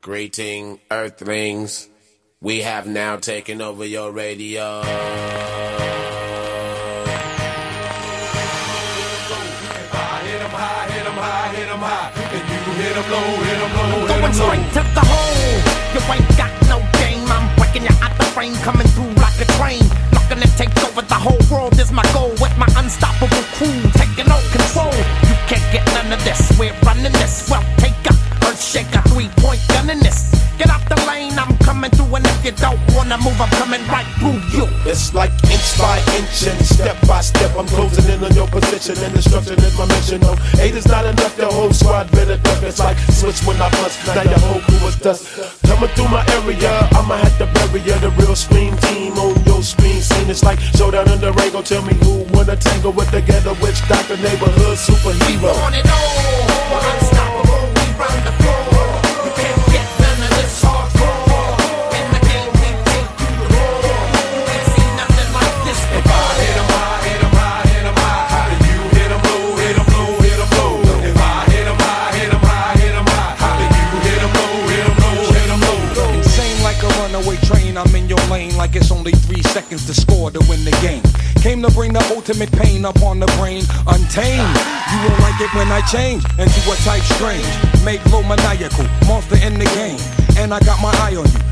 Greeting, Earthlings. We have now taken over your radio. Going straight to the hole. You ain't got no game. I'm breaking you out the frame, coming through like a train. Looking to take over the whole world is my goal. With my unstoppable crew taking all control. You can't get none of this. We're running this. Well, point in this. Get out the lane, I'm coming through, and if you don't wanna move, I'm coming right through you. It's like inch by inch and step by step. I'm closing in on your position and destruction is my mission. No, eight is not enough. The whole squad better duck. It's like switch when I bust, Now your whole crew is dust. Coming through my area, I'ma have to bury ya. The real scream team on your screen scene. It's like showdown in the ring. Tell me who wanna tangle with the ghetto witch doctor, neighborhood superhero. On it all, runaway train, I'm in your lane like it's only three seconds to score to win the game. Came to bring the ultimate pain upon the brain, untamed. You won't like it when I change into a type strange. Make low maniacal, monster in the game. And I got my eye on you.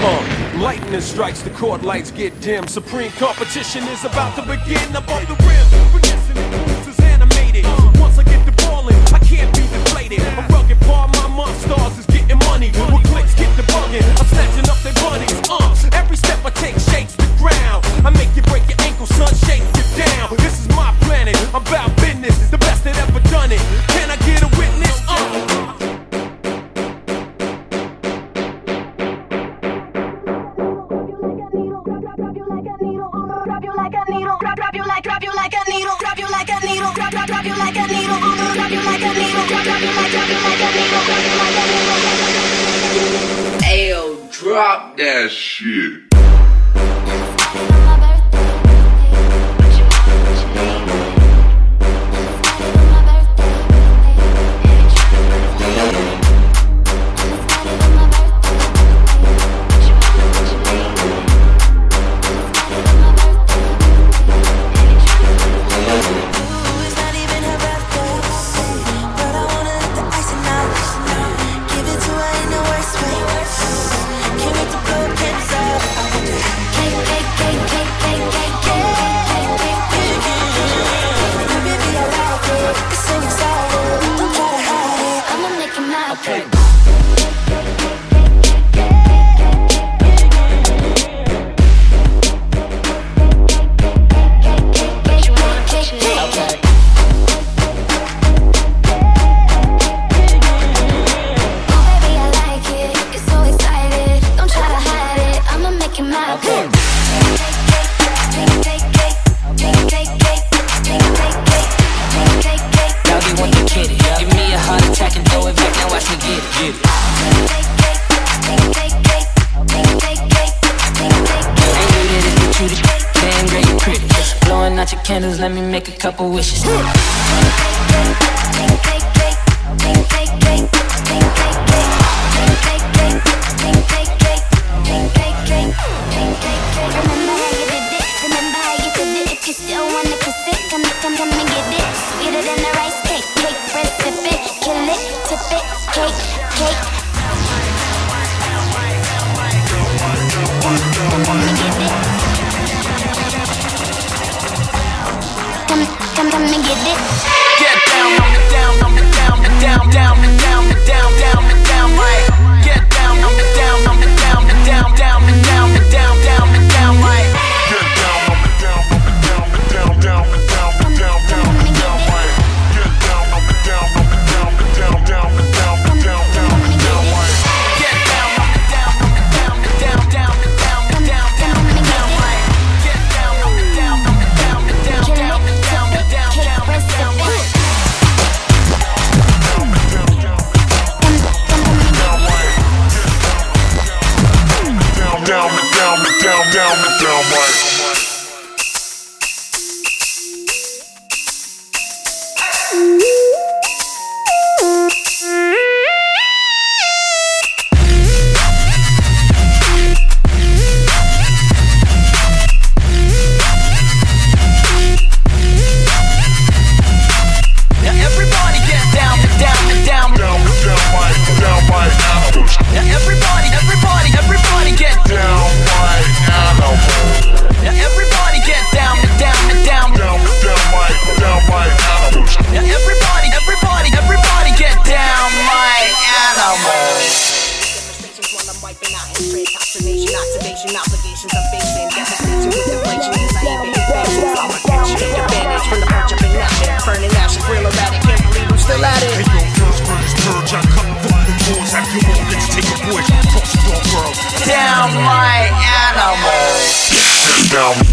Uh, lightning strikes, the court lights get dim. Supreme competition is about to begin above the rim. Ayo, drop that shit. Hey. Let me make a couple wishes. Cake. down, down, down. Inflation, obligations I'm facing. Devastation with inflation I even hit. I'm a catch, take advantage from the punch up in nothing. Burning ashes, real erratic, can't believe I'm still at it. Hey yo, first first purge, I cut the doors. Have your take a voyage across the dark world. Downright animals. Down, down,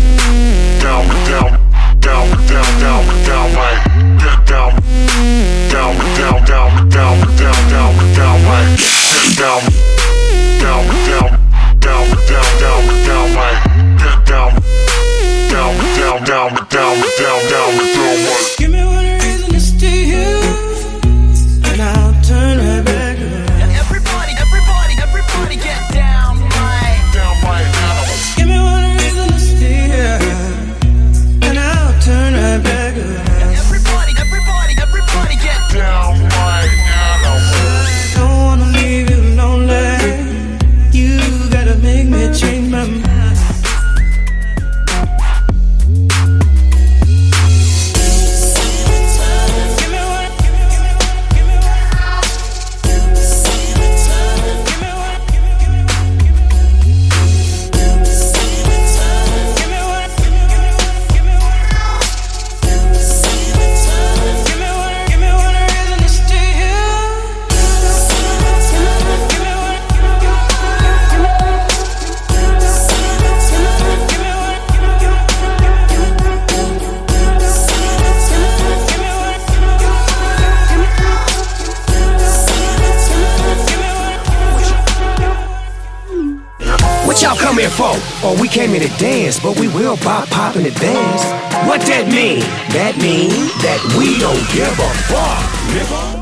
What y'all come here for? Oh, we came here to dance, but we will pop pop in the dance. What that mean? That mean that we don't give a fuck, nigga.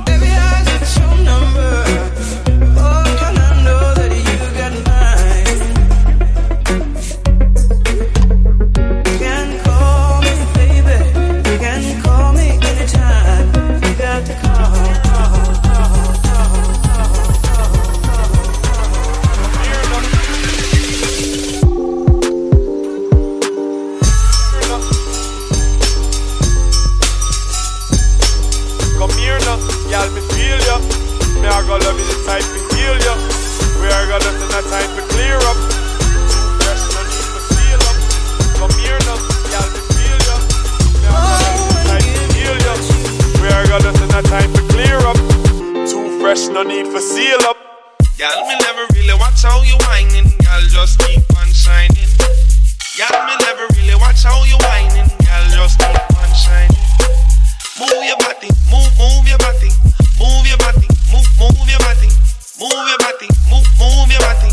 No need for seal up. Y'all me never really watch how you whining. Y'all just keep on shining. Y'all me never really watch how you whining. Y'all just keep on shining. Move your body, move, move your body, move your body, move, move your body, move your body, move, move your body.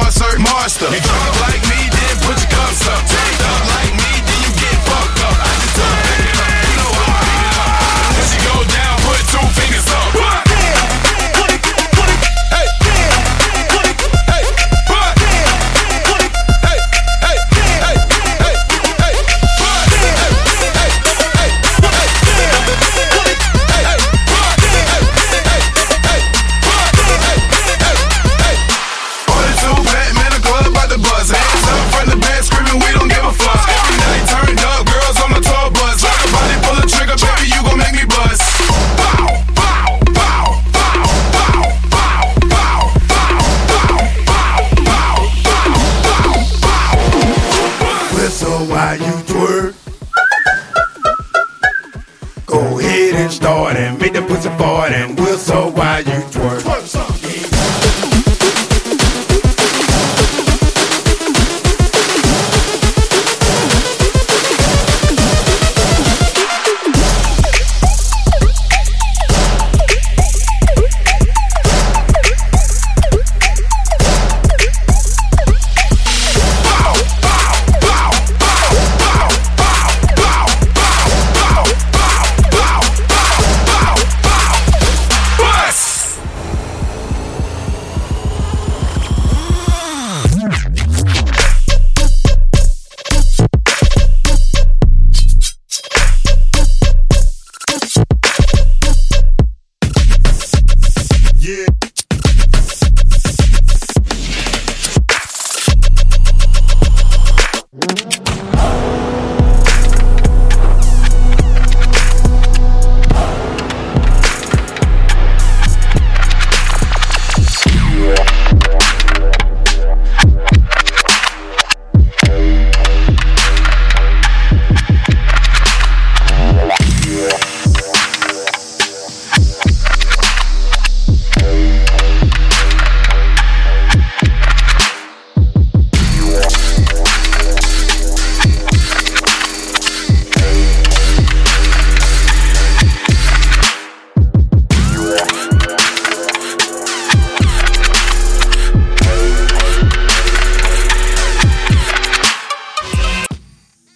Oscars. started. Make the pussy fart and will so why you twerk.